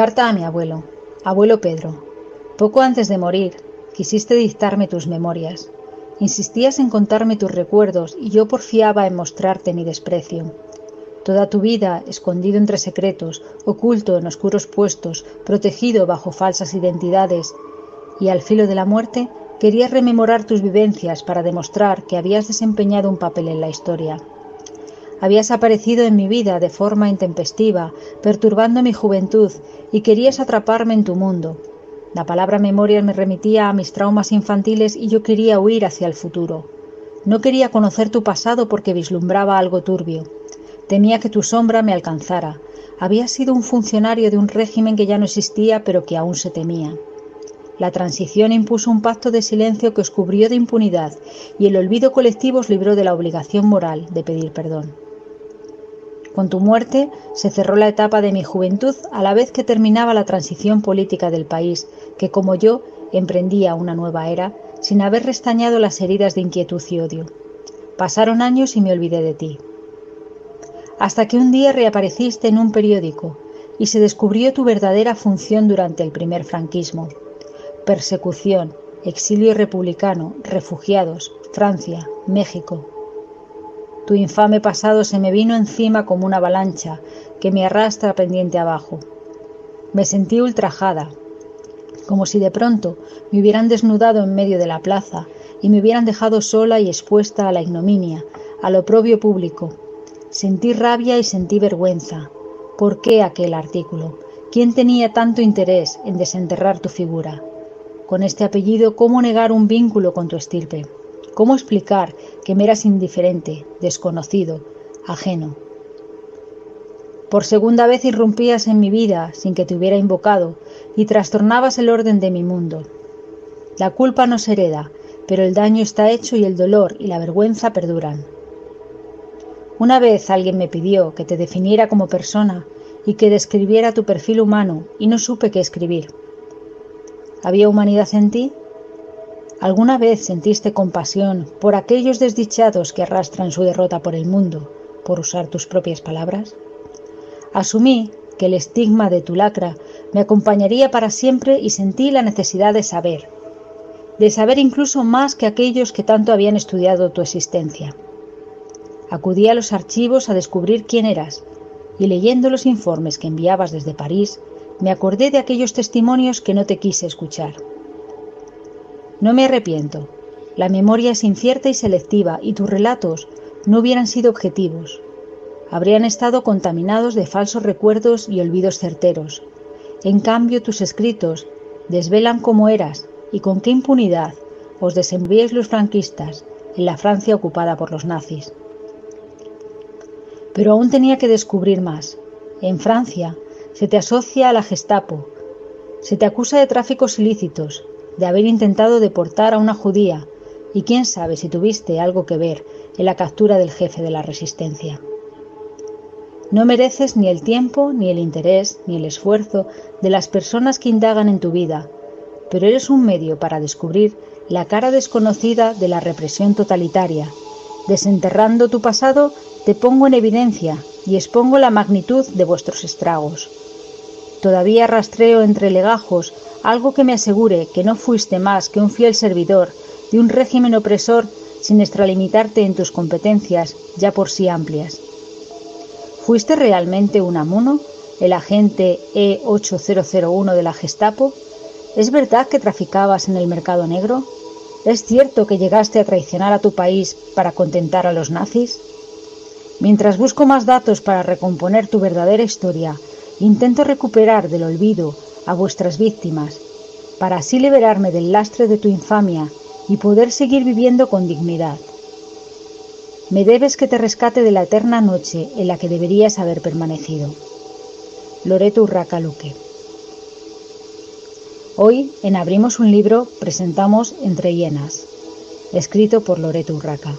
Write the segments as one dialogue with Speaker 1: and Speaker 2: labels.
Speaker 1: Carta a mi abuelo. Abuelo Pedro. Poco antes de morir, quisiste dictarme tus memorias. Insistías en contarme tus recuerdos y yo porfiaba en mostrarte mi desprecio. Toda tu vida, escondido entre secretos, oculto en oscuros puestos, protegido bajo falsas identidades, y al filo de la muerte, querías rememorar tus vivencias para demostrar que habías desempeñado un papel en la historia. Habías aparecido en mi vida de forma intempestiva, perturbando mi juventud, y querías atraparme en tu mundo, la palabra memoria me remitía a mis traumas infantiles y yo quería huir hacia el futuro. No quería conocer tu pasado porque vislumbraba algo turbio. Temía que tu sombra me alcanzara. Había sido un funcionario de un régimen que ya no existía pero que aún se temía. La transición impuso un pacto de silencio que os cubrió de impunidad y el olvido colectivo os libró de la obligación moral de pedir perdón. Con tu muerte se cerró la etapa de mi juventud a la vez que terminaba la transición política del país, que como yo emprendía una nueva era sin haber restañado las heridas de inquietud y odio. Pasaron años y me olvidé de ti. Hasta que un día reapareciste en un periódico y se descubrió tu verdadera función durante el primer franquismo. Persecución, exilio republicano, refugiados, Francia, México, tu infame pasado se me vino encima como una avalancha que me arrastra pendiente abajo. Me sentí ultrajada, como si de pronto me hubieran desnudado en medio de la plaza y me hubieran dejado sola y expuesta a la ignominia, al oprobio público. Sentí rabia y sentí vergüenza. ¿Por qué aquel artículo? ¿Quién tenía tanto interés en desenterrar tu figura? Con este apellido, ¿cómo negar un vínculo con tu estirpe? ¿Cómo explicar que me eras indiferente, desconocido, ajeno? Por segunda vez irrumpías en mi vida sin que te hubiera invocado y trastornabas el orden de mi mundo. La culpa no se hereda, pero el daño está hecho y el dolor y la vergüenza perduran. Una vez alguien me pidió que te definiera como persona y que describiera tu perfil humano y no supe qué escribir. ¿Había humanidad en ti? ¿Alguna vez sentiste compasión por aquellos desdichados que arrastran su derrota por el mundo, por usar tus propias palabras? Asumí que el estigma de tu lacra me acompañaría para siempre y sentí la necesidad de saber, de saber incluso más que aquellos que tanto habían estudiado tu existencia. Acudí a los archivos a descubrir quién eras y leyendo los informes que enviabas desde París, me acordé de aquellos testimonios que no te quise escuchar. No me arrepiento. La memoria es incierta y selectiva y tus relatos no hubieran sido objetivos. Habrían estado contaminados de falsos recuerdos y olvidos certeros. En cambio, tus escritos desvelan cómo eras y con qué impunidad os desenvíais los franquistas en la Francia ocupada por los nazis. Pero aún tenía que descubrir más. En Francia se te asocia a la Gestapo, se te acusa de tráficos ilícitos, de haber intentado deportar a una judía y quién sabe si tuviste algo que ver en la captura del jefe de la resistencia. No mereces ni el tiempo, ni el interés, ni el esfuerzo de las personas que indagan en tu vida, pero eres un medio para descubrir la cara desconocida de la represión totalitaria. Desenterrando tu pasado, te pongo en evidencia y expongo la magnitud de vuestros estragos. Todavía rastreo entre legajos algo que me asegure que no fuiste más que un fiel servidor de un régimen opresor sin extralimitarte en tus competencias ya por sí amplias. ¿Fuiste realmente un amuno, el agente E8001 de la Gestapo? ¿Es verdad que traficabas en el mercado negro? ¿Es cierto que llegaste a traicionar a tu país para contentar a los nazis? Mientras busco más datos para recomponer tu verdadera historia, intento recuperar del olvido a vuestras víctimas, para así liberarme del lastre de tu infamia y poder seguir viviendo con dignidad. Me debes que te rescate de la eterna noche en la que deberías haber permanecido. Loreto Urraca Luque. Hoy, en Abrimos un libro, presentamos Entre hienas, escrito por Loreto Urraca.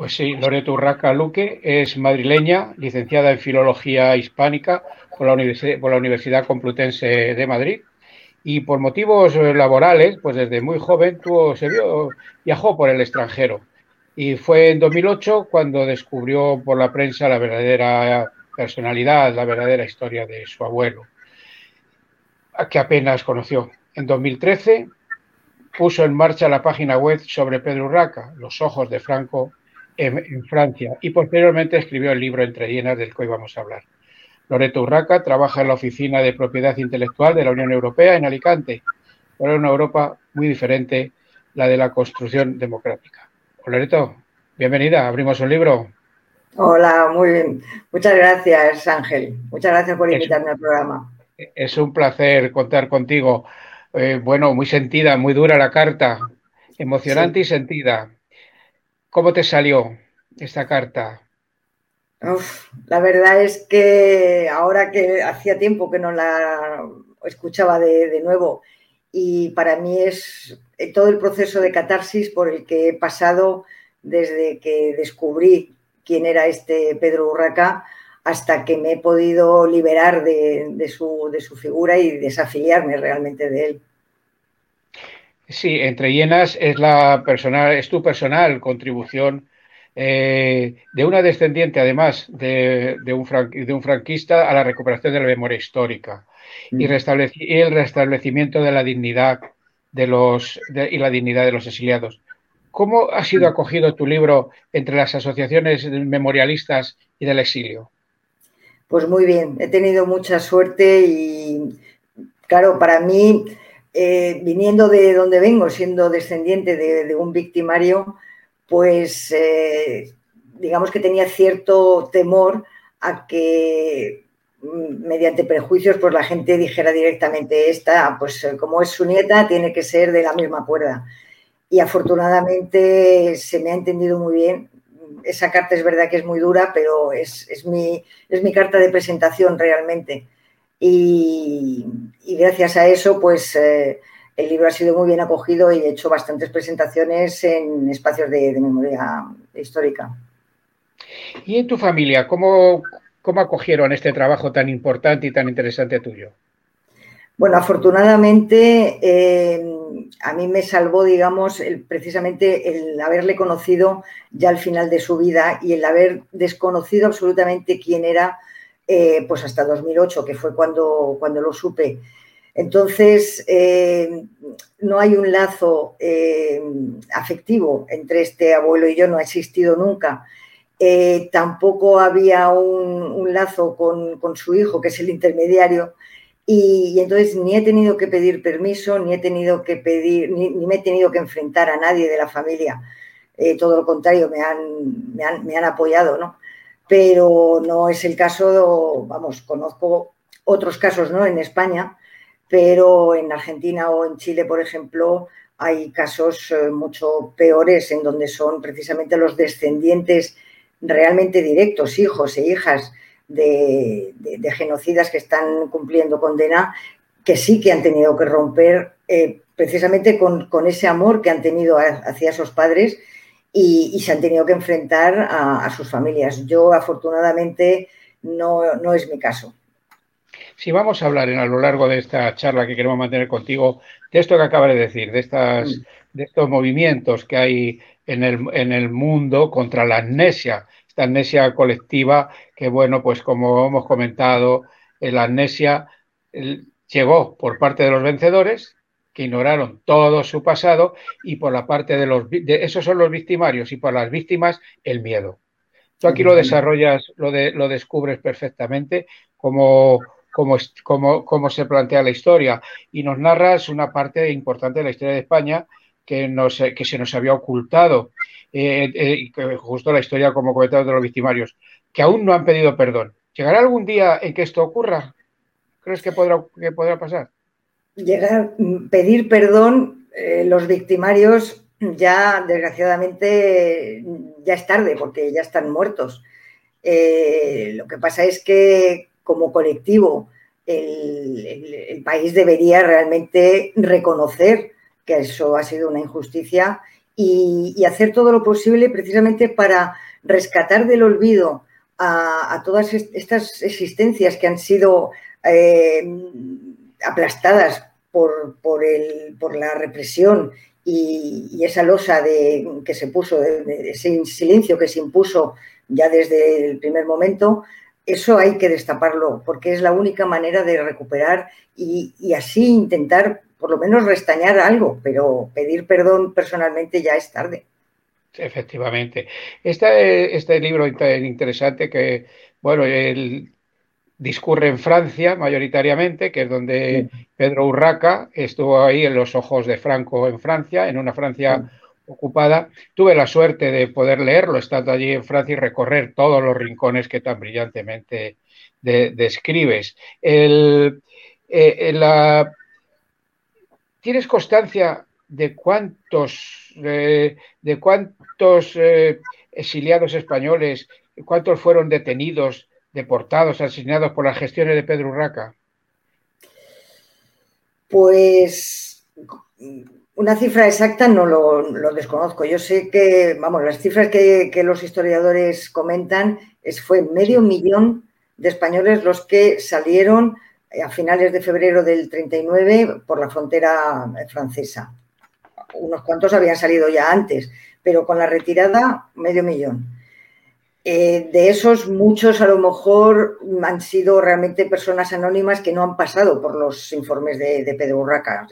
Speaker 2: Pues sí, Loreto Urraca Luque es madrileña, licenciada en Filología Hispánica por la, Universidad, Complutense de Madrid y por motivos laborales, pues desde muy joven se vio, viajó por el extranjero. Y fue en 2008 cuando descubrió por la prensa la verdadera personalidad, la verdadera historia de su abuelo, que apenas conoció. En 2013 puso en marcha la página web sobre Pedro Urraca, Los ojos de Franco en, Francia, y posteriormente escribió el libro Entre llenas del que hoy vamos a hablar. Loreto Urraca trabaja en la Oficina de Propiedad Intelectual de la Unión Europea en Alicante, pero en una Europa muy diferente, la de la construcción democrática. Loreto, bienvenida, abrimos un libro.
Speaker 3: Hola, muy bien. Muchas gracias, Ángel. Muchas gracias por invitarme al programa.
Speaker 2: Es un placer contar contigo. Eh, bueno, muy sentida, muy dura la carta, emocionante y sentida. ¿Cómo te salió esta carta?
Speaker 3: la verdad es que ahora que hacía tiempo que no la escuchaba de, nuevo y para mí es todo el proceso de catarsis por el que he pasado desde que descubrí quién era este Pedro Urraca hasta que me he podido liberar de, su, de su figura y desafiliarme realmente de él.
Speaker 2: Sí, entre llenas es la personal, es tu personal contribución eh, de una descendiente, además de, un de, un franquista, a la recuperación de la memoria histórica y, mm. el restablecimiento de la dignidad de los y la dignidad de los exiliados. ¿Cómo ha sido acogido tu libro entre las asociaciones memorialistas y del exilio?
Speaker 3: Pues muy bien, he tenido mucha suerte y, claro, para mí, eh, viniendo de donde vengo, siendo descendiente de, un victimario, pues eh, digamos que tenía cierto temor a que mm, mediante prejuicios pues la gente dijera directamente esta, pues como es su nieta, tiene que ser de la misma cuerda y afortunadamente se me ha entendido muy bien. Esa carta es verdad que es muy dura, pero es, mi, es mi carta de presentación realmente. Y, gracias a eso, pues eh, el libro ha sido muy bien acogido y he hecho bastantes presentaciones en espacios de, memoria histórica.
Speaker 2: ¿Y en tu familia, cómo, cómo acogieron este trabajo tan importante y tan interesante tuyo?
Speaker 3: Bueno, afortunadamente eh, a mí me salvó, digamos, precisamente el haberle conocido ya al final de su vida y el haber desconocido absolutamente quién era, eh, pues hasta 2008, que fue cuando, cuando lo supe. Entonces, eh, no hay un lazo afectivo entre este abuelo y yo, no ha existido nunca. tampoco había un, lazo con, con, su hijo, que es el intermediario, y, entonces ni he tenido que pedir permiso, ni he tenido que pedir, ni, me he tenido que enfrentar a nadie de la familia. Eh, todo lo contrario, me han, me han, me han apoyado, ¿no? Pero no es el caso, vamos, conozco otros casos, ¿no? En España, pero en Argentina o en Chile, por ejemplo, hay casos eh, mucho peores en donde son precisamente los descendientes realmente directos, hijos e hijas de, genocidas que están cumpliendo condena, que sí que han tenido que romper eh, precisamente con, ese amor que han tenido hacia sus padres y, se han tenido que enfrentar a, sus familias. Yo, afortunadamente, no, no, es mi caso.
Speaker 2: Si vamos a hablar en, a lo largo de esta charla que queremos mantener contigo de esto que acaba de decir, de, estas, mm. de estos movimientos que hay en el, en el mundo contra la amnesia, esta amnesia colectiva que, bueno, pues como hemos comentado, la amnesia llegó por parte de los vencedores, ignoraron todo su pasado, y por la parte de los... De, esos son los victimarios, y por las víctimas, el miedo. Tú aquí lo desarrollas, lo, de, lo descubres perfectamente como, como, como, se plantea la historia, y nos narras una parte importante de la historia de España que, nos, que se nos había ocultado eh, eh, justo la historia, como comentado, de los victimarios, que aún no han pedido perdón. ¿Llegará algún día en que esto ocurra? ¿Crees que podrá, que podrá pasar?
Speaker 3: Llegar, pedir perdón, eh, los victimarios ya, desgraciadamente, ya es tarde porque ya están muertos. lo que pasa es que como colectivo el, país debería realmente reconocer que eso ha sido una injusticia y, hacer todo lo posible precisamente para rescatar del olvido a, todas estas existencias que han sido eh, aplastadas por, la represión y, esa losa de, que se puso, ese silencio que se impuso ya desde el primer momento, eso hay que destaparlo, porque es la única manera de recuperar y, así intentar por lo menos restañar algo, pero pedir perdón personalmente ya es tarde.
Speaker 2: Efectivamente. Este, este libro interesante que, bueno, el, discurre en Francia mayoritariamente, que es donde Pedro Urraca estuvo ahí en los ojos de Franco en Francia, en una Francia ocupada. Tuve la suerte de poder leerlo estando allí en Francia y recorrer todos los rincones que tan brillantemente describes. El, eh, la... ¿Tienes constancia de cuántos, eh, de cuántos eh, exiliados españoles, cuántos fueron detenidos deportados, asesinados por las gestiones de Pedro Urraca?
Speaker 3: Pues una cifra exacta no lo, desconozco. Yo sé que, vamos, las cifras que, los historiadores comentan es fue medio millón de españoles los que salieron a finales de febrero del 39 por la frontera francesa. Unos cuantos habían salido ya antes, pero con la retirada medio millón. Eh, de esos, muchos a lo mejor han sido realmente personas anónimas que no han pasado por los informes de, Pedro Urraca.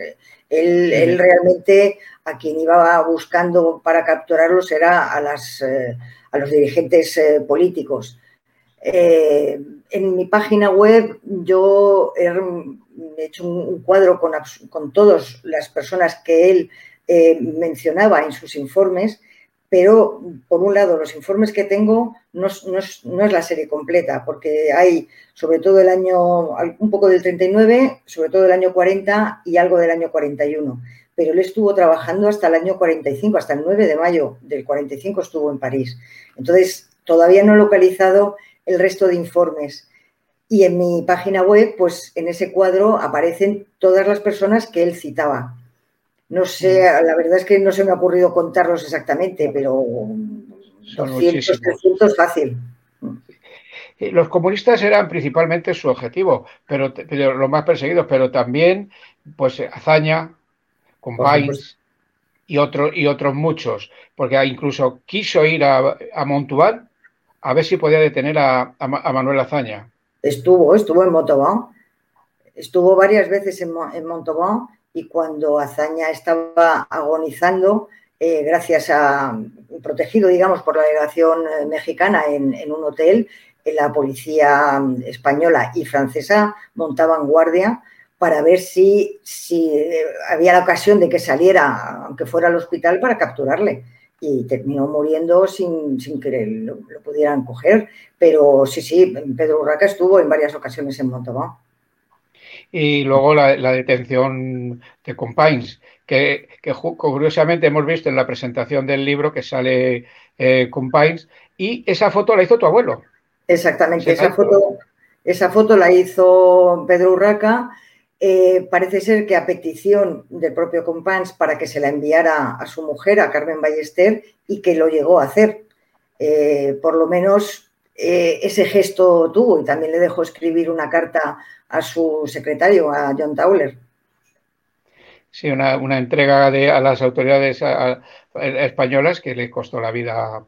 Speaker 3: él, realmente a quien iba buscando para capturarlos era a, las, eh, a los dirigentes eh, políticos. en mi página web yo he hecho un, cuadro con, con todas las personas que él mencionaba en sus informes pero por un lado los informes que tengo no, es, la serie completa, porque hay sobre todo el año, un poco del 39, sobre todo el año 40 y algo del año 41. Pero él estuvo trabajando hasta el año 45, hasta el 9 de mayo del 45 estuvo en París. Entonces, todavía no he localizado el resto de informes. Y en mi página web, pues en ese cuadro aparecen todas las personas que él citaba. No sé, la verdad es que no se me ha ocurrido contarlos exactamente, pero 200, 300 fácil.
Speaker 2: Los comunistas eran principalmente su objetivo, pero, los más perseguidos, pero también pues Azaña, Compines y, otros y otros muchos, porque incluso quiso ir a, a Montauban a ver si podía detener a, Manuel Azaña.
Speaker 3: Estuvo, estuvo en Montauban, estuvo varias veces en, en Montauban y cuando Azaña estaba agonizando, eh, gracias a, protegido, digamos, por la delegación eh, mexicana en, un hotel, eh, la policía española y francesa montaban guardia para ver si, si había la ocasión de que saliera, aunque fuera al hospital, para capturarle. Y terminó muriendo sin, sin que lo, pudieran coger. Pero sí, sí, Pedro Urraca estuvo en varias ocasiones en Montauban
Speaker 2: y luego la, detención de Compines, que, curiosamente hemos visto en la presentación del libro que sale eh, Compines, y esa foto la hizo tu abuelo.
Speaker 3: Exactamente, esa foto, esa foto la hizo Pedro Urraca. Eh, parece ser que a petición del propio Compines para que se la enviara a su mujer, a Carmen Ballester, y que lo llegó a hacer. Eh, por lo menos eh, ese gesto tuvo y también le dejó escribir una carta a su secretario, a John Tauler.
Speaker 2: Sí, una, entrega de, a las autoridades españolas que le costó la vida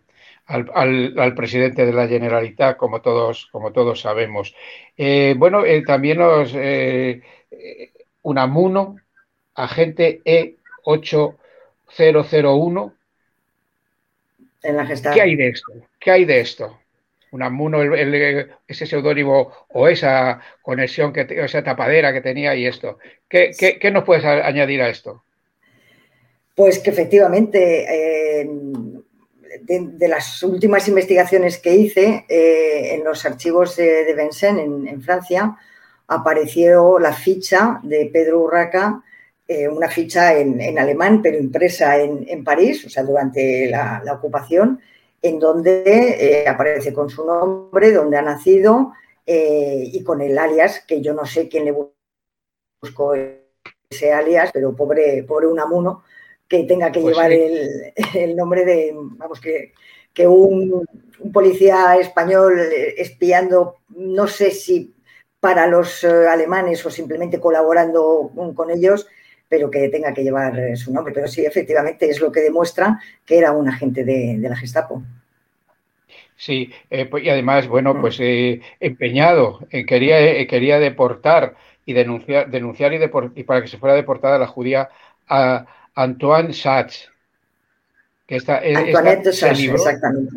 Speaker 2: al, presidente de la Generalitat, como todos, como todos sabemos. Eh, bueno, eh, también nos eh, Unamuno, agente E8001.
Speaker 3: En la.
Speaker 2: ¿Qué hay de esto? ¿Qué hay de esto? Unamuno, el, ese seudónimo o esa conexión, que, esa tapadera que tenía y esto. ¿Qué, nos puedes añadir a esto?
Speaker 3: Pues que efectivamente, eh, de, las últimas investigaciones que hice eh, en los archivos de, de Vincennes, en, Francia, apareció la ficha de Pedro Urraca, eh, una ficha en, alemán, pero impresa en, París, o sea, durante la ocupación, en donde eh, aparece con su nombre, donde ha nacido eh, y con el alias, que yo no sé quién le buscó ese alias, pero pobre, pobre Unamuno, que tenga que pues llevar el, nombre de, vamos, que, que un, policía español espiando, no sé si para los eh, alemanes o simplemente colaborando con ellos, pero que tenga que llevar eh, su nombre. Pero sí, efectivamente, es lo que demuestra que era un agente de, la Gestapo.
Speaker 2: Sí, eh, pues, y además, bueno, pues eh, empeñado, quería, quería deportar y denunciar, denunciar y, y, para que se fuera deportada la judía a Antoine Sachs.
Speaker 3: Que esta, Antoinette esta, se libró, exactamente.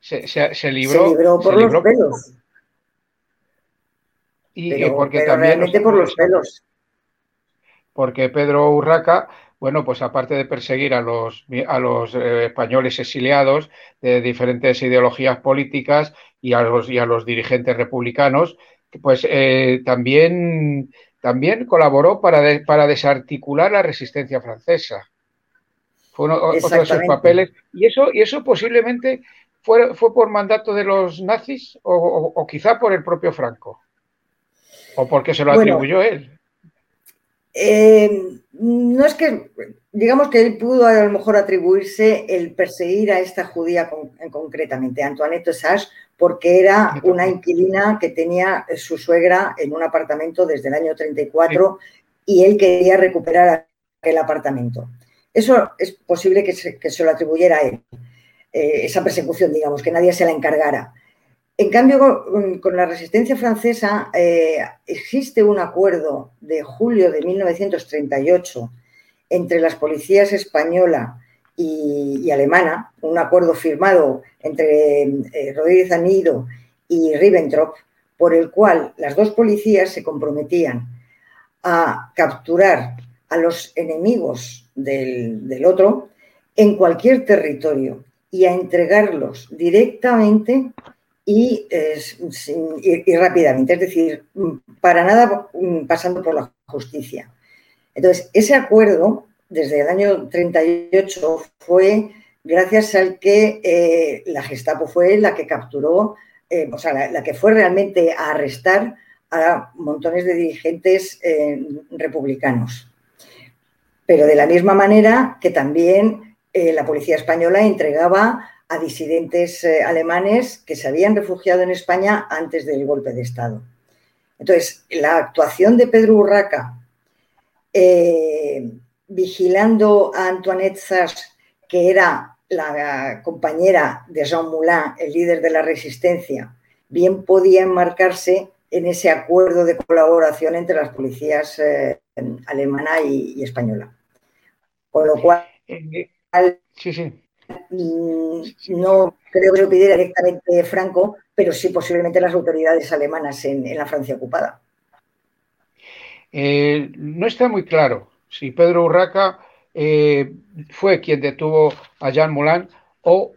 Speaker 2: Se, se, se, libró,
Speaker 3: se libró por los pelos.
Speaker 2: Y pero, porque pero también
Speaker 3: realmente por los pelos.
Speaker 2: Porque Pedro Urraca bueno, pues aparte de perseguir a los, a los eh, españoles exiliados de diferentes ideologías políticas y a los, y a los dirigentes republicanos, pues eh, también, también colaboró para, para desarticular la resistencia francesa. Fue uno, otro de sus papeles. Y eso, y eso posiblemente fue, fue por mandato de los nazis o, quizá por el propio Franco. O porque se lo atribuyó él.
Speaker 3: Eh, no es que, digamos que él pudo a lo mejor atribuirse el perseguir a esta judía concretamente, Antoinette Sash, porque era una inquilina que tenía su suegra en un apartamento desde el año 34 y él quería recuperar aquel apartamento. Eso es posible que se, lo atribuyera a él, eh, esa persecución, digamos, que nadie se la encargara. En cambio, con, la resistencia francesa eh, existe un acuerdo de julio de 1938 entre las policías española y, alemana, un acuerdo firmado entre eh, Rodríguez Anido y Ribbentrop, por el cual las dos policías se comprometían a capturar a los enemigos del otro en cualquier territorio y a entregarlos directamente y, y, rápidamente, es decir, para nada pasando por la justicia. Entonces, ese acuerdo, desde el año 38, fue gracias al que eh, la Gestapo fue la que capturó, eh, o sea, la, que fue realmente a arrestar a montones de dirigentes eh, republicanos. Pero de la misma manera que también la policía española entregaba a disidentes eh, alemanes que se habían refugiado en España antes del golpe de Estado. Entonces, la actuación de Pedro Urraca eh, vigilando a Antoinette Sass, que era la compañera de Jean Moulin, el líder de la resistencia, bien podía enmarcarse en ese acuerdo de colaboración entre las policías eh, alemana y, española. Con lo cual, sí, sí. Mm, no creo que lo pidiera directamente Franco, pero sí posiblemente las autoridades alemanas en, la Francia ocupada.
Speaker 2: Eh, no está muy claro si Pedro Urraca eh, fue quien detuvo a Jean Moulin o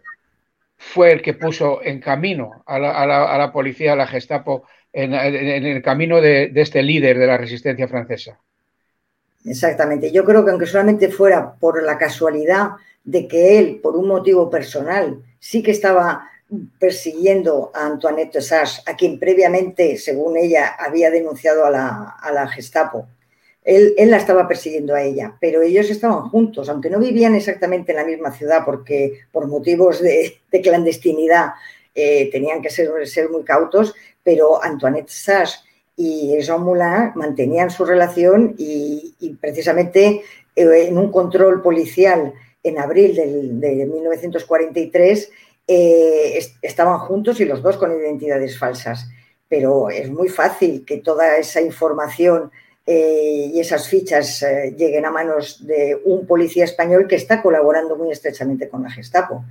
Speaker 2: fue el que puso en camino a la, policía, a la Gestapo, en, el camino de, de, este líder de la resistencia francesa.
Speaker 3: Exactamente. Yo creo que aunque solamente fuera por la casualidad de que él, por un motivo personal, sí que estaba persiguiendo a Antoinette Sass, a quien previamente, según ella, había denunciado a la, Gestapo. Él, la estaba persiguiendo a ella, pero ellos estaban juntos, aunque no vivían exactamente en la misma ciudad, porque por motivos de, clandestinidad eh, tenían que ser, ser, muy cautos, pero Antoinette Sass y Jean Moulin mantenían su relación y, y precisamente eh, en un control policial en abril de 1943 eh, estaban juntos y los dos con identidades falsas. Pero es muy fácil que toda esa información eh, y esas fichas eh, lleguen a manos de un policía español que está colaborando muy estrechamente con la Gestapo.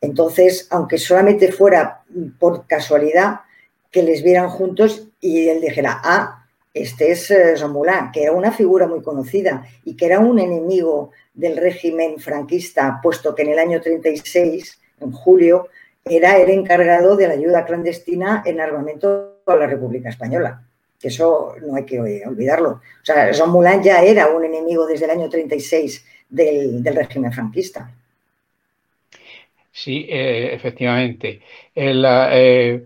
Speaker 3: Entonces, aunque solamente fuera por casualidad que les vieran juntos y él dijera, ah, este es Jean que era una figura muy conocida y que era un enemigo del régimen franquista, puesto que en el año 36, en julio, era el encargado de la ayuda clandestina en armamento a la República Española. Eso no hay que olvidarlo. O sea, Moulin ya era un enemigo desde el año 36 del, régimen franquista.
Speaker 2: Sí, eh, efectivamente. Eh,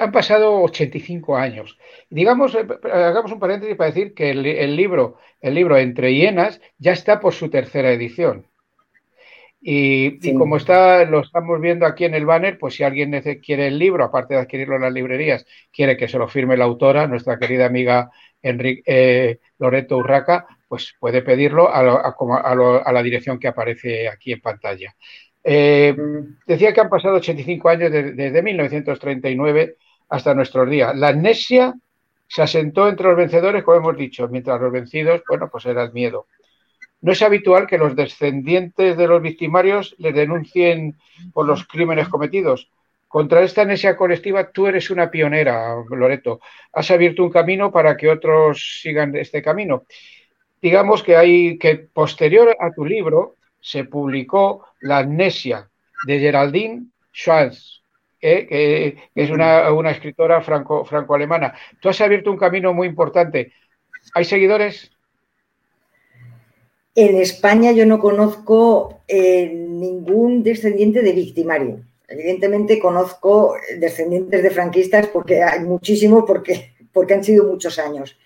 Speaker 2: han pasado 85 años. Digamos, eh, hagamos un paréntesis para decir que el, libro, el libro Entre Hienas ya está por su tercera edición. Y, como está, lo estamos viendo aquí en el banner, pues si alguien quiere el libro, aparte de adquirirlo en las librerías, quiere que se lo firme la autora, nuestra querida amiga Enrique eh, Loreto Urraca, pues puede pedirlo a, la dirección que aparece aquí en pantalla. Eh, decía que han pasado 85 años desde 1939 hasta nuestros días. La amnesia se asentó entre los vencedores, como hemos dicho, mientras los vencidos, bueno, pues era el miedo. No es habitual que los descendientes de los victimarios les denuncien por los crímenes cometidos. Contra esta amnesia colectiva, tú eres una pionera, Loreto. Has abierto un camino para que otros sigan este camino. Digamos que hay que posterior a tu libro se publicó La amnesia de Geraldine Schwartz, eh, que, es una, escritora franco, franco-alemana. Tú has abierto un camino muy importante. ¿Hay seguidores?
Speaker 3: En España yo no conozco eh, ningún descendiente de victimario. Evidentemente conozco descendientes de franquistas porque hay muchísimos, porque, porque han sido muchos años,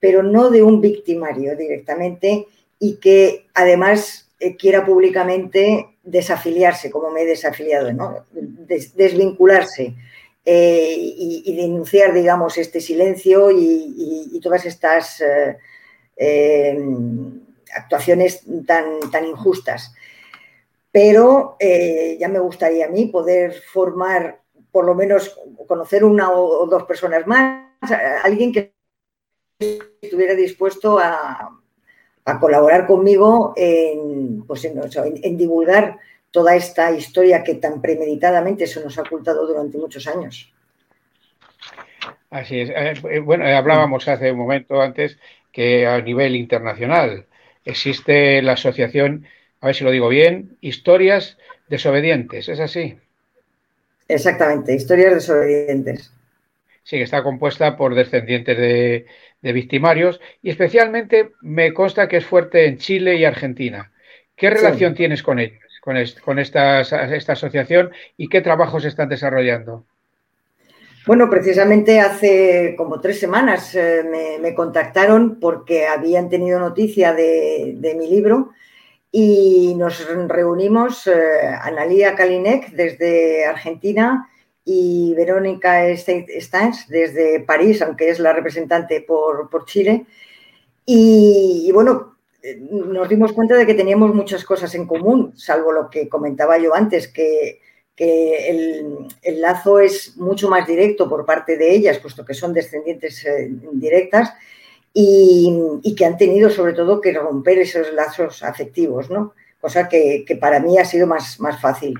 Speaker 3: pero no de un victimario directamente y que además eh, quiera públicamente desafiliarse, como me he desafiliado, ¿no? desvincularse eh, y, denunciar, digamos, este silencio y, todas estas actuaciones tan, injustas. Pero eh, ya me gustaría a mí poder formar, por lo menos conocer una o dos personas más, alguien que estuviera dispuesto a, colaborar conmigo en, pues en, divulgar toda esta historia que tan premeditadamente se nos ha ocultado durante muchos años.
Speaker 2: Así es. Eh, eh, bueno, hablábamos hace un momento antes que a nivel internacional existe la asociación, a ver si lo digo bien, Historias Desobedientes, ¿es así?
Speaker 3: Exactamente, Historias Desobedientes.
Speaker 2: Sí, que está compuesta por descendientes de, victimarios y especialmente me consta que es fuerte en Chile y Argentina. ¿Qué relación tienes con ellos, con, esta, esta asociación y qué trabajos están desarrollando?
Speaker 3: Bueno, precisamente hace como tres semanas eh, me, contactaron porque habían tenido noticia de, mi libro y nos reunimos eh, Analia Kalinek desde Argentina y Verónica Steins desde París, aunque es la representante por, Chile. Y, y, bueno, eh, nos dimos cuenta de que teníamos muchas cosas en común, salvo lo que comentaba yo antes, que que el, lazo es mucho más directo por parte de ellas, puesto que son descendientes eh, directas, y, que han tenido sobre todo que romper esos lazos afectivos, ¿no? cosa que, para mí ha sido más, más fácil.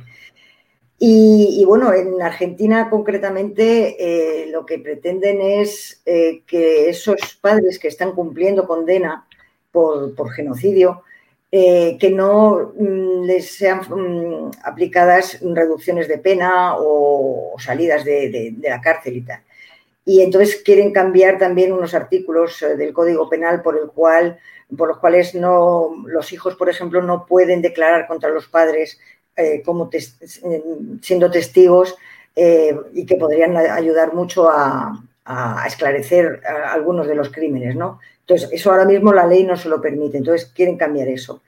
Speaker 3: Y, bueno, en Argentina concretamente eh, lo que pretenden es eh, que esos padres que están cumpliendo condena por, por genocidio, eh, que no mm, les sean mm, aplicadas reducciones de pena o, salidas de, la cárcel y tal. Y entonces quieren cambiar también unos artículos del Código Penal por, el cual, por los cuales no, los hijos, por ejemplo, no pueden declarar contra los padres eh, como siendo testigos y que podrían ayudar mucho a, esclarecer algunos de los crímenes, ¿no? Entonces, eso ahora mismo la ley no se lo permite, entonces quieren cambiar eso.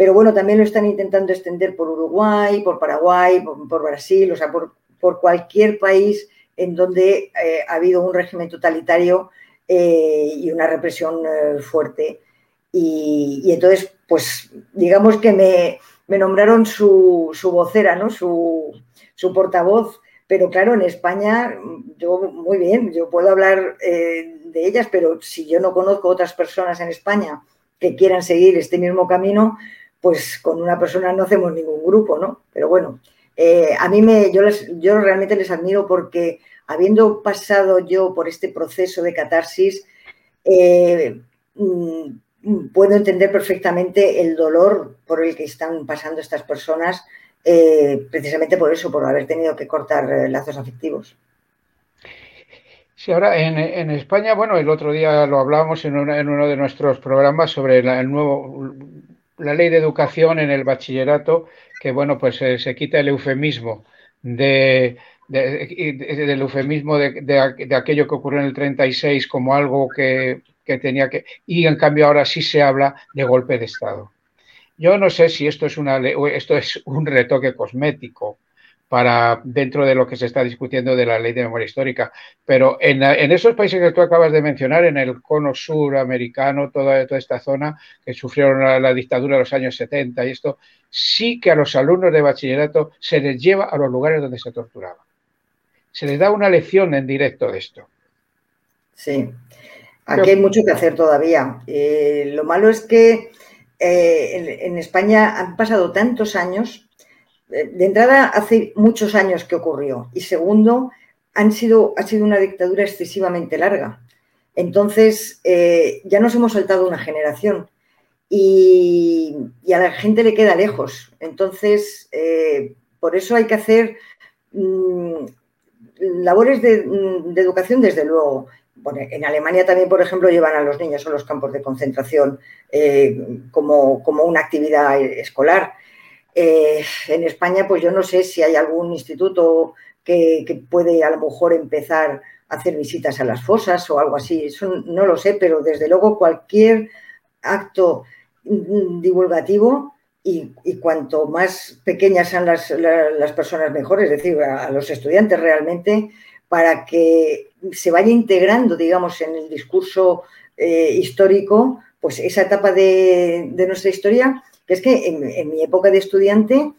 Speaker 3: Pero bueno, también lo están intentando extender por Uruguay, por Paraguay, por, Brasil, o sea, por, cualquier país en donde eh, ha habido un régimen totalitario eh, y una represión eh, fuerte. Y, entonces, pues digamos que me, nombraron su, vocera, ¿no? Su, su, portavoz, pero claro, en España, yo muy bien, yo puedo hablar de ellas, pero si yo no conozco otras personas en España que quieran seguir este mismo camino, pues con una persona no hacemos ningún grupo, ¿no? Pero bueno, eh, a mí me, yo, yo realmente les admiro porque habiendo pasado yo por este proceso de catarsis, eh, mm, puedo entender perfectamente el dolor por el que están pasando estas personas, eh, precisamente por eso, por haber tenido que cortar lazos afectivos.
Speaker 2: Sí, ahora en, España, bueno, el otro día lo hablábamos en, uno de nuestros programas sobre el nuevo, la ley de educación en el bachillerato, que bueno, pues eh, se quita el eufemismo de, del eufemismo de, aquello que ocurrió en el 36 como algo que, que tenía que... Y en cambio ahora sí se habla de golpe de Estado. Yo no sé si esto es, una, esto es un retoque cosmético, para dentro de lo que se está discutiendo de la ley de memoria histórica. Pero en, esos países que tú acabas de mencionar, en el cono sur americano, toda, toda esta zona que sufrieron la, la dictadura de los años 70 y esto, sí que a los alumnos de bachillerato se les lleva a los lugares donde se torturaba. Se les da una lección en directo de esto.
Speaker 3: Sí, aquí hay mucho que hacer todavía. Eh, lo malo es que eh, en, España han pasado tantos años. Eh, de entrada, hace muchos años que ocurrió. Y segundo, han sido, ha sido una dictadura excesivamente larga. Entonces, ya nos hemos saltado una generación y, a la gente le queda lejos. Entonces, por eso hay que hacer mm, labores de, de, educación, desde luego, en Alemania también, por ejemplo, llevan a los niños a los campos de concentración eh, como, una actividad escolar. Eh, en España, pues yo no sé si hay algún instituto que, puede a lo mejor empezar a hacer visitas a las fosas o algo así. Eso no lo sé, pero desde luego cualquier acto divulgativo y, cuanto más pequeñas sean las, las, personas mejor, es decir, a los estudiantes realmente, para que se vaya integrando, digamos, en el discurso eh, histórico, pues esa etapa de, nuestra historia, que es que en, mi época de estudiante,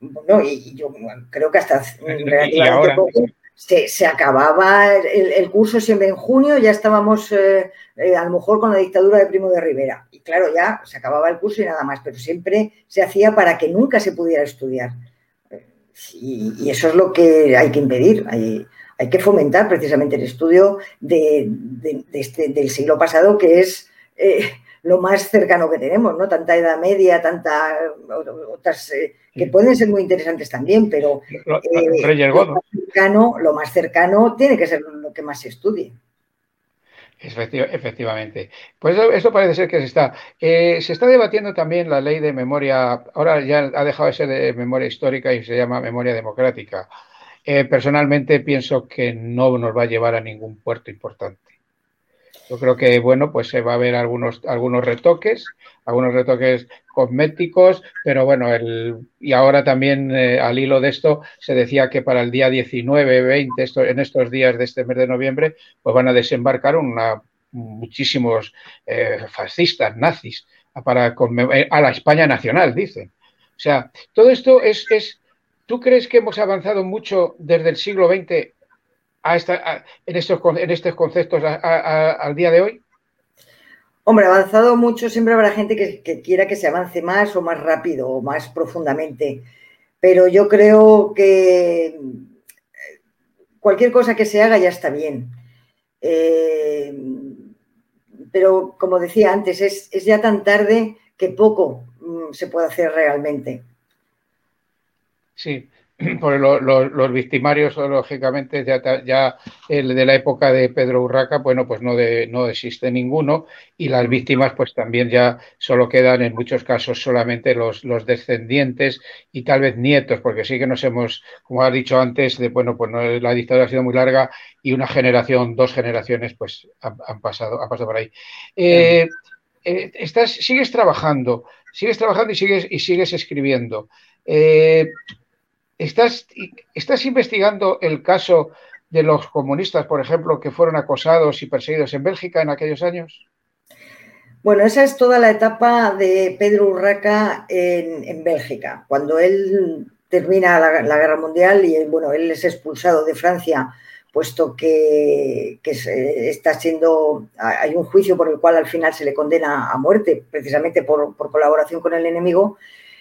Speaker 3: bueno, y yo creo que hasta relativamente poco, se, acababa el, curso siempre en junio, ya estábamos eh, eh, a lo mejor con la dictadura de Primo de Rivera. Y claro, ya se acababa el curso y nada más, pero siempre se hacía para que nunca se pudiera estudiar. Y, eso es lo que hay que impedir. Hay, hay que fomentar precisamente el estudio de, este, del siglo pasado, que es eh, lo más cercano que tenemos, ¿no? Tanta edad media, tanta otras eh, que pueden ser muy interesantes también, pero eh, lo, más cercano, lo más cercano tiene que ser lo que más se estudie.
Speaker 2: Efectivamente. Pues eso, parece ser que se está. se está debatiendo también la ley de memoria, ahora ya ha dejado de ser de memoria histórica y se llama memoria democrática. Eh, personalmente pienso que no nos va a llevar a ningún puerto importante. Yo creo que, bueno, pues se va a ver algunos, algunos retoques, algunos retoques cosméticos, pero bueno, el, y ahora también eh, al hilo de esto se decía que para el día 19, 20, esto, en estos días de este mes de noviembre, pues van a desembarcar una, muchísimos eh, fascistas, nazis, para, a la España nacional, dicen. O sea, todo esto es, es ¿Tú crees que hemos avanzado mucho desde el siglo XX a en, estos, en, estos, conceptos al día de hoy?
Speaker 3: Hombre, avanzado mucho, siempre habrá gente que, quiera que se avance más o más rápido o más profundamente, pero yo creo que eh, cualquier cosa que se haga ya está bien. Eh, pero como decía antes, es, es, ya tan tarde que poco mm, se puede hacer realmente.
Speaker 2: Sí, por los victimarios, lógicamente, ya, ya el de la época de Pedro Urraca, bueno, pues no, de, no existe ninguno y las víctimas, pues también ya solo quedan en muchos casos solamente los, los descendientes y tal vez nietos, porque sí que nos hemos, como has dicho antes, de, bueno, pues la dictadura ha sido muy larga y una generación, dos generaciones, pues han, pasado, han pasado por ahí. Eh, eh, estás, sigues trabajando, sigues trabajando y sigues, y sigues escribiendo. Eh, ¿Estás, ¿Estás investigando el caso de los comunistas, por ejemplo, que fueron acosados y perseguidos en Bélgica en aquellos años?
Speaker 3: Bueno, esa es toda la etapa de Pedro Urraca en, Bélgica, cuando él termina la, guerra mundial y bueno, él es expulsado de Francia, puesto que, está siendo, hay un juicio por el cual al final se le condena a muerte, precisamente por colaboración con el enemigo,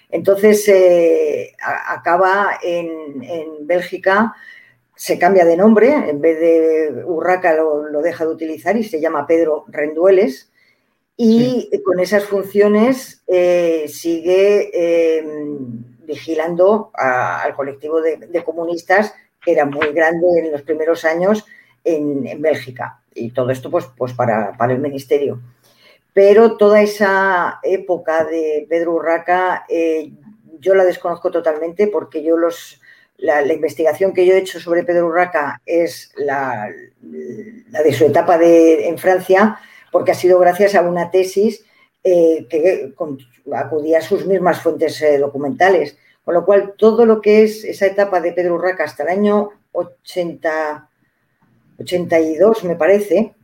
Speaker 3: entonces eh, acaba en, Bélgica, se cambia de nombre, en vez de Urraca lo, deja de utilizar y se llama Pedro Rendueles. Y con esas funciones eh, sigue em, vigilando al colectivo de, comunistas que era muy grande en los primeros años en, Bélgica. Y todo esto pues, pues para el ministerio pero toda esa época de Pedro Urraca eh, yo la desconozco totalmente porque yo los, la, investigación que yo he hecho sobre Pedro Urraca es la, de su etapa en Francia, porque ha sido gracias a una tesis eh, que acudía a sus mismas fuentes eh, documentales. Con lo cual, todo lo que es esa etapa de Pedro Urraca hasta el año 80, 82, me parece,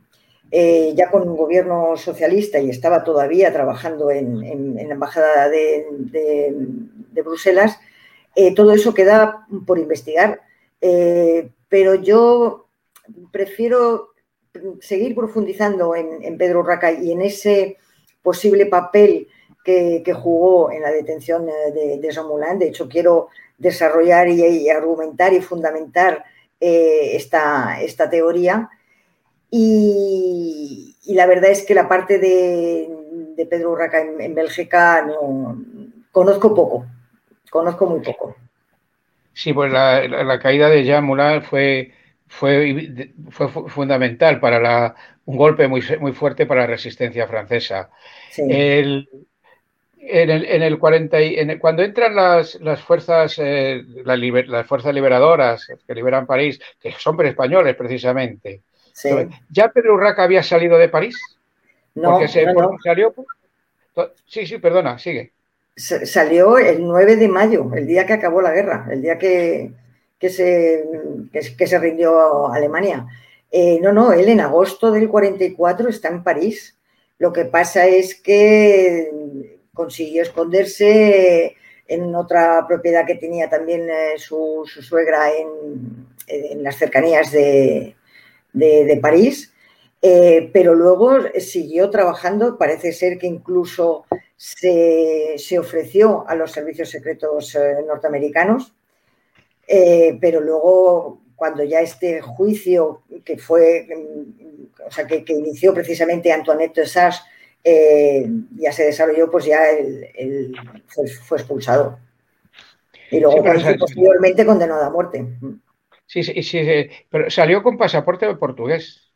Speaker 3: eh, ya con un gobierno socialista y estaba todavía trabajando en, la Embajada de, Bruselas, eh, todo eso queda por investigar. Eh, pero yo prefiero seguir profundizando en, Pedro Urraca y en ese posible papel que, jugó en la detención de, de Jean De hecho, quiero desarrollar y, argumentar y fundamentar esta teoría y, la verdad es que la parte de, Pedro Urraca en, Bélgica no conozco poco, conozco muy poco.
Speaker 2: Sí, pues la, caída de Jean Moulin fue, fue, fue fundamental para la, un golpe muy, muy fuerte para la resistencia francesa. en, el, 40 cuando entran las, las fuerzas eh, las, fuerzas liberadoras que liberan París, que son españoles precisamente, ¿Ya Pedro Urraca había salido de París?
Speaker 3: No, no,
Speaker 2: salió. Sí, sí, perdona, sigue.
Speaker 3: Salió el 9 de mayo, el día que acabó la guerra, el día que, se, que, se rindió Alemania. Eh, no, no, él en agosto del 44 está en París. Lo que pasa es que consiguió esconderse en otra propiedad que tenía también eh, su, suegra en las cercanías de, de, París, eh, pero luego siguió trabajando, parece ser que incluso se, ofreció a los servicios secretos eh, norteamericanos, eh, pero luego cuando ya este juicio que fue, o sea, que, inició precisamente Antoinette de Sass, ya se desarrolló, pues ya él, fue, expulsado. Y luego posteriormente condenado a muerte.
Speaker 2: Sí, sí, sí, pero salió con pasaporte portugués.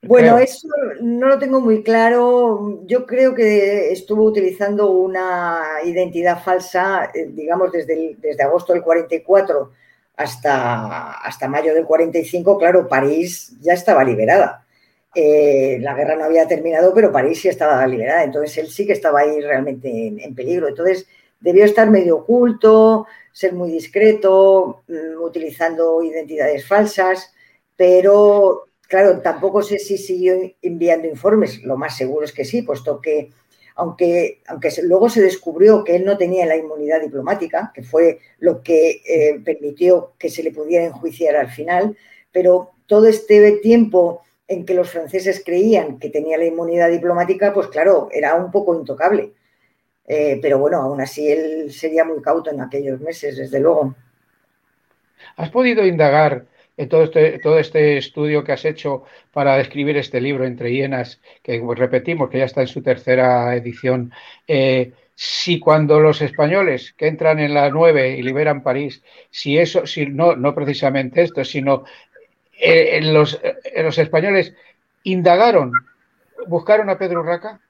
Speaker 3: Bueno, eso no lo tengo muy claro. Yo creo que estuvo utilizando una identidad falsa, eh, digamos, desde, desde agosto del 44 hasta, hasta mayo del 45. Claro, París ya estaba liberada. Eh, la guerra no había terminado, pero París sí estaba liberada. Entonces él sí que estaba ahí realmente en peligro. Entonces debió estar medio oculto, ser muy discreto, mm, utilizando identidades falsas, pero claro, tampoco sé si siguió enviando informes, lo más seguro es que sí, puesto que aunque, aunque luego se descubrió que él no tenía la inmunidad diplomática, que fue lo que eh, permitió que se le pudiera enjuiciar al final, pero todo este tiempo en que los franceses creían que tenía la inmunidad diplomática, pues claro, era un poco intocable. Eh, pero bueno, aún así él sería muy cauto en aquellos meses, desde luego.
Speaker 2: ¿Has podido indagar en todo este, todo este estudio que has hecho para escribir este libro, Entre Hienas, que repetimos que ya está en su tercera edición? Eh, si cuando los españoles que entran en la 9 y liberan París, si eso, si no, no precisamente esto, sino eh, los, los españoles indagaron, buscaron a Pedro Raca?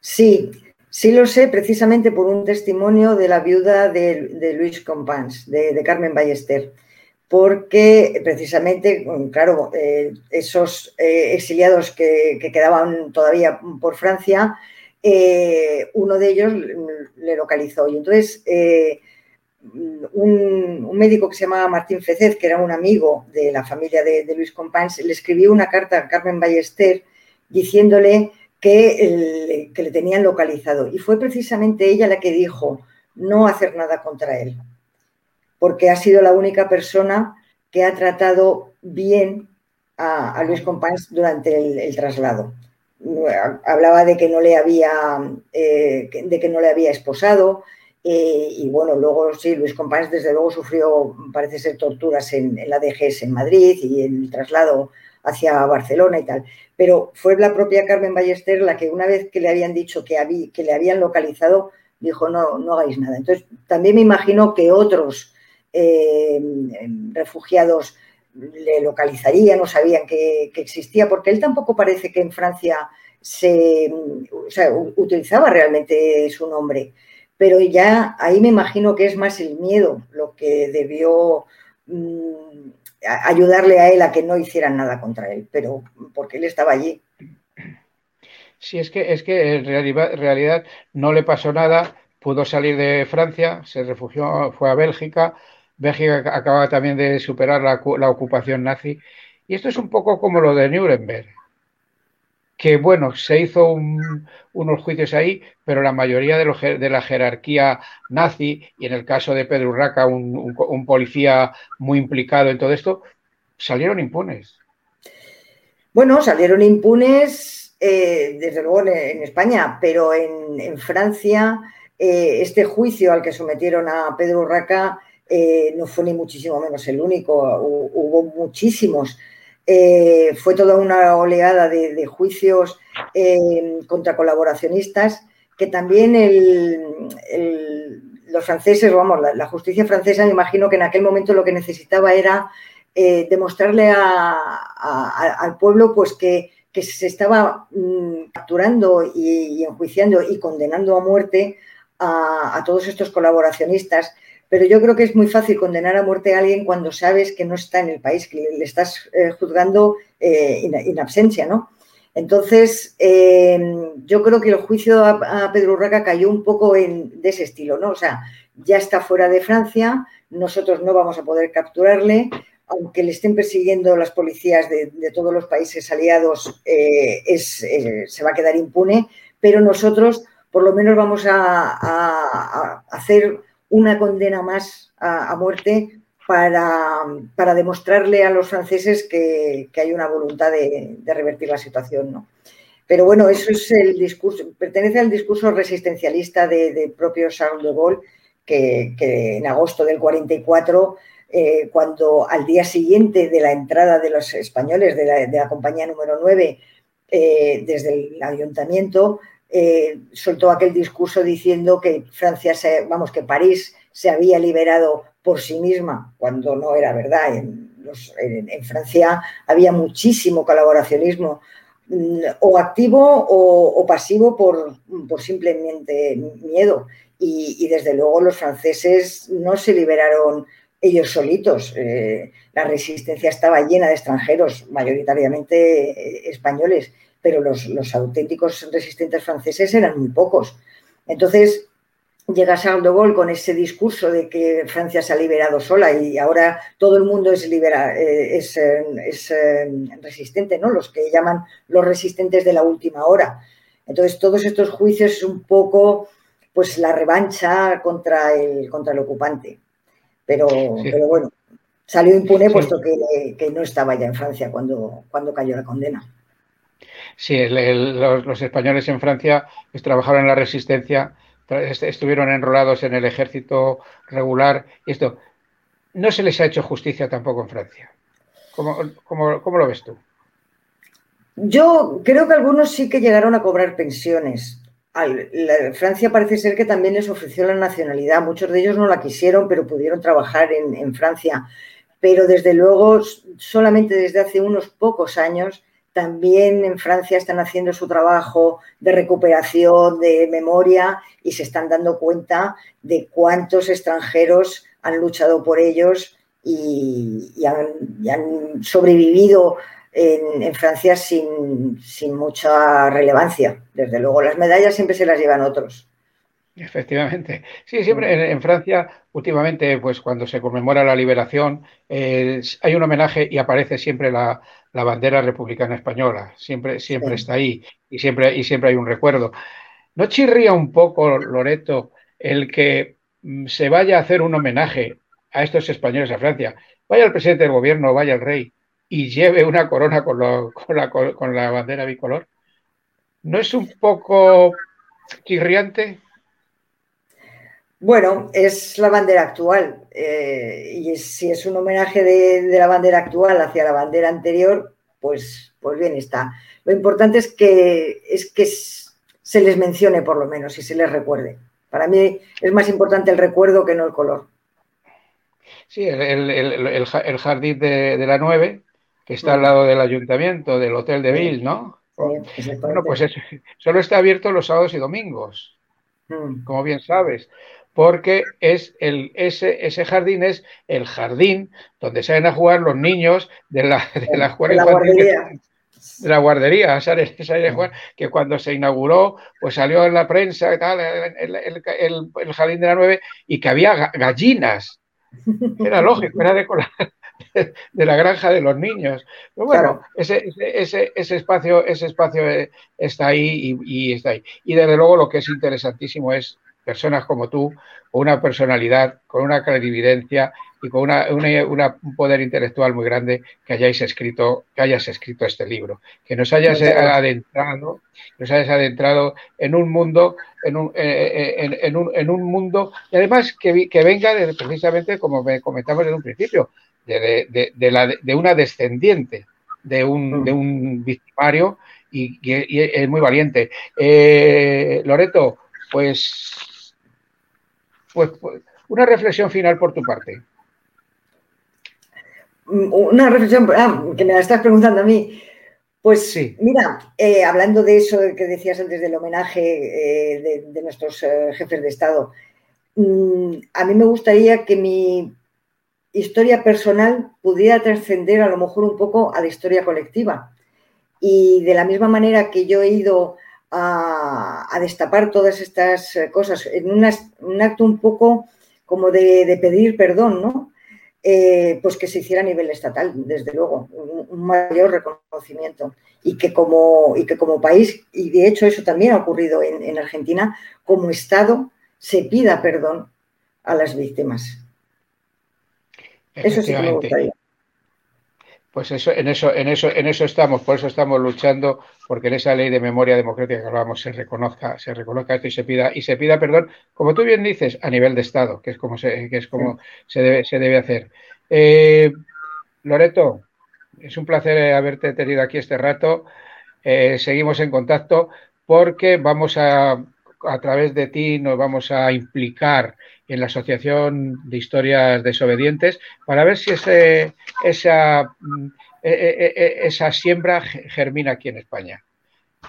Speaker 3: Sí, Sí lo sé precisamente por un testimonio de la viuda de, Luis Compans, de, Carmen Ballester, porque precisamente, claro, eh, esos eh, exiliados que, quedaban todavía por Francia, eh, uno de ellos le localizó. Y entonces un, médico que se llamaba Martín Fecez, que era un amigo de la familia de, de Luis Compans, le escribió una carta a Carmen Ballester diciéndole que, le tenían localizado. Y fue precisamente ella la que dijo no hacer nada contra él, porque ha sido la única persona que ha tratado bien a, Luis Compans durante el, traslado. Hablaba de que no le había, eh, de que no le había esposado, eh, y bueno, luego sí, Luis Compans desde luego sufrió, parece ser, torturas en, en la DGS en Madrid y en el traslado hacia Barcelona y tal. Pero fue la propia Carmen Ballester la que una vez que le habían dicho que, había, que le habían localizado, dijo no, no hagáis nada. Entonces, también me imagino que otros eh, refugiados le localizarían o sabían que, existía, porque él tampoco parece que en Francia se utilizaba realmente su nombre. Pero ya ahí me imagino que es más el miedo lo que debió ayudarle a él a que no hicieran nada contra él, pero porque él estaba allí.
Speaker 2: Sí, es que, es que en realidad, no le pasó nada, pudo salir de Francia, se refugió, fue a Bélgica. Bélgica acaba también de superar la, ocupación nazi. Y esto es un poco como lo de Nuremberg, que bueno, se hizo unos juicios ahí, pero la mayoría de, de, la jerarquía nazi, y en el caso de Pedro Urraca, un, policía muy implicado en todo esto, salieron impunes.
Speaker 3: Bueno, salieron impunes, eh, desde luego en, España, pero en Francia eh, este juicio al que sometieron a Pedro Urraca eh, no fue ni muchísimo menos el único, hubo muchísimos. Eh, fue toda una oleada de, juicios contra colaboracionistas que también los franceses, vamos, la, justicia francesa, me imagino que en aquel momento lo que necesitaba era demostrarle al pueblo pues que, se estaba mm, capturando y, enjuiciando y condenando a muerte a, todos estos colaboracionistas, pero yo creo que es muy fácil condenar a muerte a alguien cuando sabes que no está en el país, que le, estás eh, juzgando en eh, absencia, ¿no? Entonces, eh, yo creo que el juicio a, Pedro Urraca cayó un poco en, de ese estilo, ¿no? O sea, ya está fuera de Francia, nosotros no vamos a poder capturarle, aunque le estén persiguiendo las policías de, todos los países aliados, se va a quedar impune, pero nosotros por lo menos vamos a, hacer una condena más a, muerte para, demostrarle a los franceses que, hay una voluntad de, revertir la situación. ¿no? Pero bueno, eso es el discurso, pertenece al discurso resistencialista de, propio Charles de Gaulle, que, en agosto del 44 eh, cuando al día siguiente de la entrada de los españoles de la, compañía número 9 eh, desde el ayuntamiento, eh, soltó aquel discurso diciendo que Francia, vamos, que París se había liberado por sí misma, cuando no era verdad. En, Francia había muchísimo colaboracionismo, mm, o activo o, pasivo por, simplemente miedo. Y, desde luego los franceses no se liberaron ellos solitos. Eh, la resistencia estaba llena de extranjeros, mayoritariamente eh, españoles, pero los, auténticos resistentes franceses eran muy pocos. Entonces, llega Charles de Gaulle con ese discurso de que Francia se ha liberado sola y ahora todo el mundo es, libera, eh, es, eh, eh, resistente, ¿no? Los que llaman los resistentes de la última hora. Entonces, todos estos juicios es un poco pues la revancha contra el, contra el ocupante. Pero, pero bueno, salió impune puesto que, que, no estaba ya en Francia cuando, cuando cayó la condena.
Speaker 2: Sí, los, españoles en Francia trabajaron en la resistencia, estuvieron enrolados en el ejército regular. Y esto, no se les ha hecho justicia tampoco en Francia. ¿Cómo, lo ves tú?
Speaker 3: Yo creo que algunos sí que llegaron a cobrar pensiones. Francia parece ser que también les ofreció la nacionalidad. Muchos de ellos no la quisieron, pero pudieron trabajar en Francia. Pero desde luego, solamente desde hace unos pocos años, también en Francia están haciendo su trabajo de recuperación de memoria y se están dando cuenta de cuántos extranjeros han luchado por ellos y, han, sobrevivido en, Francia sin, sin, mucha relevancia. Desde luego, las medallas siempre se las llevan otros.
Speaker 2: Efectivamente. Sí, siempre en, Francia, últimamente, pues cuando se conmemora la liberación, eh, hay un homenaje y aparece siempre la, bandera republicana española. Siempre, siempre está ahí y siempre, y siempre hay un recuerdo. ¿No chirría un poco, Loreto, el que mm, se vaya a hacer un homenaje a estos españoles a Francia? Vaya el presidente del gobierno, vaya el rey y lleve una corona con, con, la, con la bandera bicolor. ¿No es un poco chirriante?
Speaker 3: Bueno, es la bandera actual eh, y si es un homenaje de, la bandera actual hacia la bandera anterior, pues, pues bien está. Lo importante es que, es que se les mencione por lo menos y se les recuerde. Para mí es más importante el recuerdo que no el color.
Speaker 2: Sí, el, jardín de, la 9, que está al lado del ayuntamiento, del Hotel de Ville, ¿no? bueno, pues solo está abierto los sábados y domingos, mm. como bien sabes porque es el, ese, ese jardín es el jardín donde salen a jugar los niños de la, de la escuela de la guardería, ¿sabes? que cuando se inauguró, pues salió en la prensa y tal, el, el, jardín de la nueve, y que había gallinas. Era lógico, era de, de la granja de los niños. Pero bueno, ese, ese, ese, espacio, ese espacio eh, está ahí y, está ahí. Y desde luego lo que es interesantísimo es personas como tú, con una personalidad, con una credibilidad y con una, un poder intelectual muy grande que hayáis escrito, que hayas escrito este libro, que nos hayas adentrado, nos hayas adentrado en un mundo, en un, eh, eh, en, un, en un mundo, y además que, que venga de, precisamente como comentamos en un principio, de, de, la, de una descendiente de un, de un victimario y, es muy valiente. Eh, Loreto, pues, pues, pues, una reflexión final por tu parte.
Speaker 3: Una reflexión, ah, que me la estás preguntando a mí. Pues sí. mira, eh, hablando de eso que decías antes del homenaje eh, de, nuestros jefes de Estado, mm, a mí me gustaría que mi historia personal pudiera trascender a lo mejor un poco a la historia colectiva. Y de la misma manera que yo he ido a, destapar todas estas cosas en un acto un poco como de, pedir perdón, ¿no? Eh, pues que se hiciera a nivel estatal, desde luego, un, mayor reconocimiento. Y que, como, y que como país, y de hecho eso también ha ocurrido en, en Argentina, como Estado se pida perdón a las víctimas. Eso sí me gustaría.
Speaker 2: Pues eso, en eso, en eso, en eso estamos, por eso estamos luchando, porque en esa ley de memoria democrática que hablábamos se reconozca, se reconozca esto y se pida, y se pida perdón, como tú bien dices, a nivel de Estado, que es como se, que es como se debe, se debe hacer. Eh, Loreto, es un placer haberte tenido aquí este rato. Eh, seguimos en contacto porque vamos a, a través de ti, nos vamos a implicar en la Asociación de Historias Desobedientes para ver si ese, esa, mm, e, e, e, esa siembra germina aquí en España.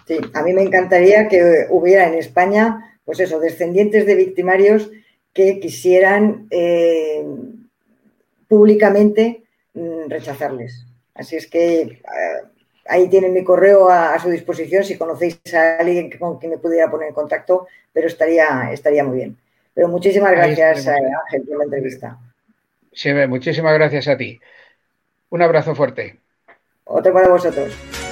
Speaker 3: Sí, a mí me encantaría que hubiera en España, pues eso, descendientes de victimarios que quisieran eh, públicamente mm, rechazarles. Así es que eh, ahí tienen mi correo a, su disposición si conocéis a alguien con quien me pudiera poner en contacto, pero estaría, estaría muy bien. Pero muchísimas gracias, Ángel, por la entrevista.
Speaker 2: Sí, muchísimas gracias a ti. Un abrazo fuerte.
Speaker 3: Otro para vosotros.